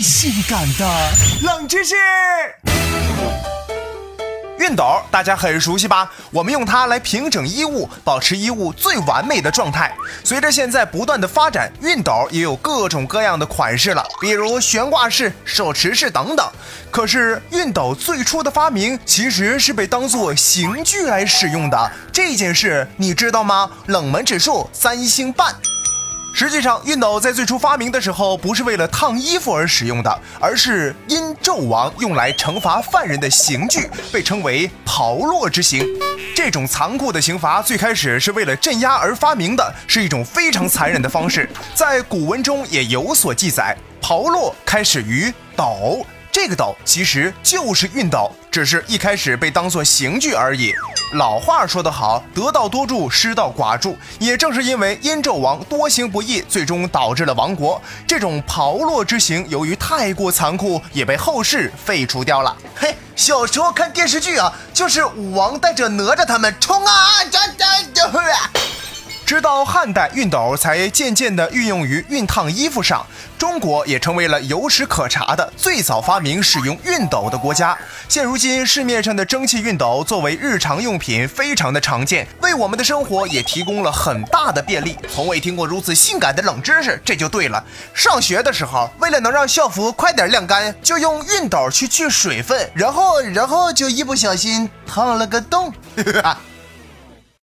性感的冷知识。熨斗大家很熟悉吧？我们用它来平整衣物，保持衣物最完美的状态。随着现在不断的发展，熨斗也有各种各样的款式了，比如悬挂式、手持式等等。可是熨斗最初的发明其实是被当做刑具来使用的，这件事你知道吗？冷门指数三星半。实际上，熨斗在最初发明的时候不是为了烫衣服而使用的，而是因纣王用来惩罚犯人的刑具，被称为刨落之刑。这种残酷的刑罚最开始是为了镇压而发明的，是一种非常残忍的方式。在古文中也有所记载，刨落开始于斗，这个斗其实就是熨斗，只是一开始被当作刑具而已。老话说得好，得道多助，失道寡助。也正是因为殷纣王多行不义，最终导致了亡国。这种炮烙之刑，由于太过残酷，也被后世废除掉了。嘿，小时候看电视剧啊，就是武王带着哪吒他们冲啊，这这这。直到汉代，熨斗才渐渐地运用于熨烫衣服上。中国也成为了有史可查的最早发明使用熨斗的国家。现如今，市面上的蒸汽熨斗作为日常用品，非常的常见，为我们的生活也提供了很大的便利。从未听过如此性感的冷知识，这就对了。上学的时候，为了能让校服快点晾干，就用熨斗去去水分，然后，然后就一不小心烫了个洞。